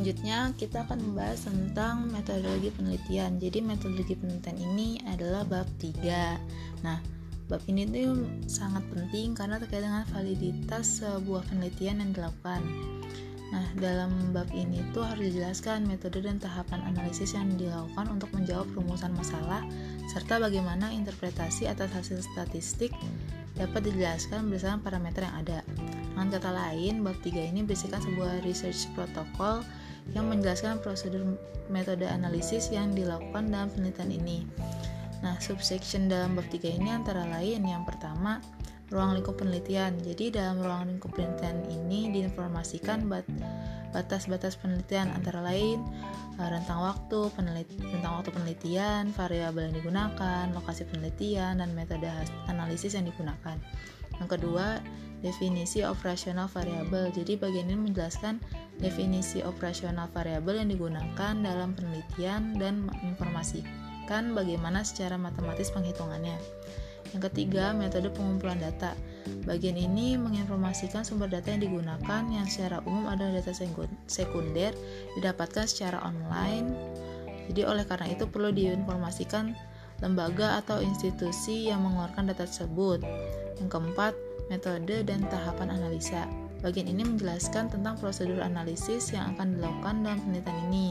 selanjutnya kita akan membahas tentang metodologi penelitian. Jadi metodologi penelitian ini adalah bab 3. Nah, bab ini tuh sangat penting karena terkait dengan validitas sebuah penelitian yang dilakukan. Nah, dalam bab ini tuh harus dijelaskan metode dan tahapan analisis yang dilakukan untuk menjawab rumusan masalah serta bagaimana interpretasi atas hasil statistik dapat dijelaskan berdasarkan parameter yang ada. Dengan kata lain, bab 3 ini berisikan sebuah research protokol yang menjelaskan prosedur metode analisis yang dilakukan dalam penelitian ini. Nah, subsection dalam bab 3 ini antara lain yang pertama, ruang lingkup penelitian. Jadi dalam ruang lingkup penelitian ini diinformasikan batas-batas penelitian antara lain eh, rentang waktu peneliti, rentang waktu penelitian, variabel yang digunakan, lokasi penelitian dan metode analisis yang digunakan. Yang kedua, definisi operasional variabel. Jadi bagian ini menjelaskan definisi operasional variabel yang digunakan dalam penelitian dan menginformasikan bagaimana secara matematis penghitungannya. Yang ketiga, metode pengumpulan data. Bagian ini menginformasikan sumber data yang digunakan yang secara umum adalah data sekunder didapatkan secara online. Jadi oleh karena itu perlu diinformasikan lembaga atau institusi yang mengeluarkan data tersebut. Yang keempat, metode dan tahapan analisa. Bagian ini menjelaskan tentang prosedur analisis yang akan dilakukan dalam penelitian ini.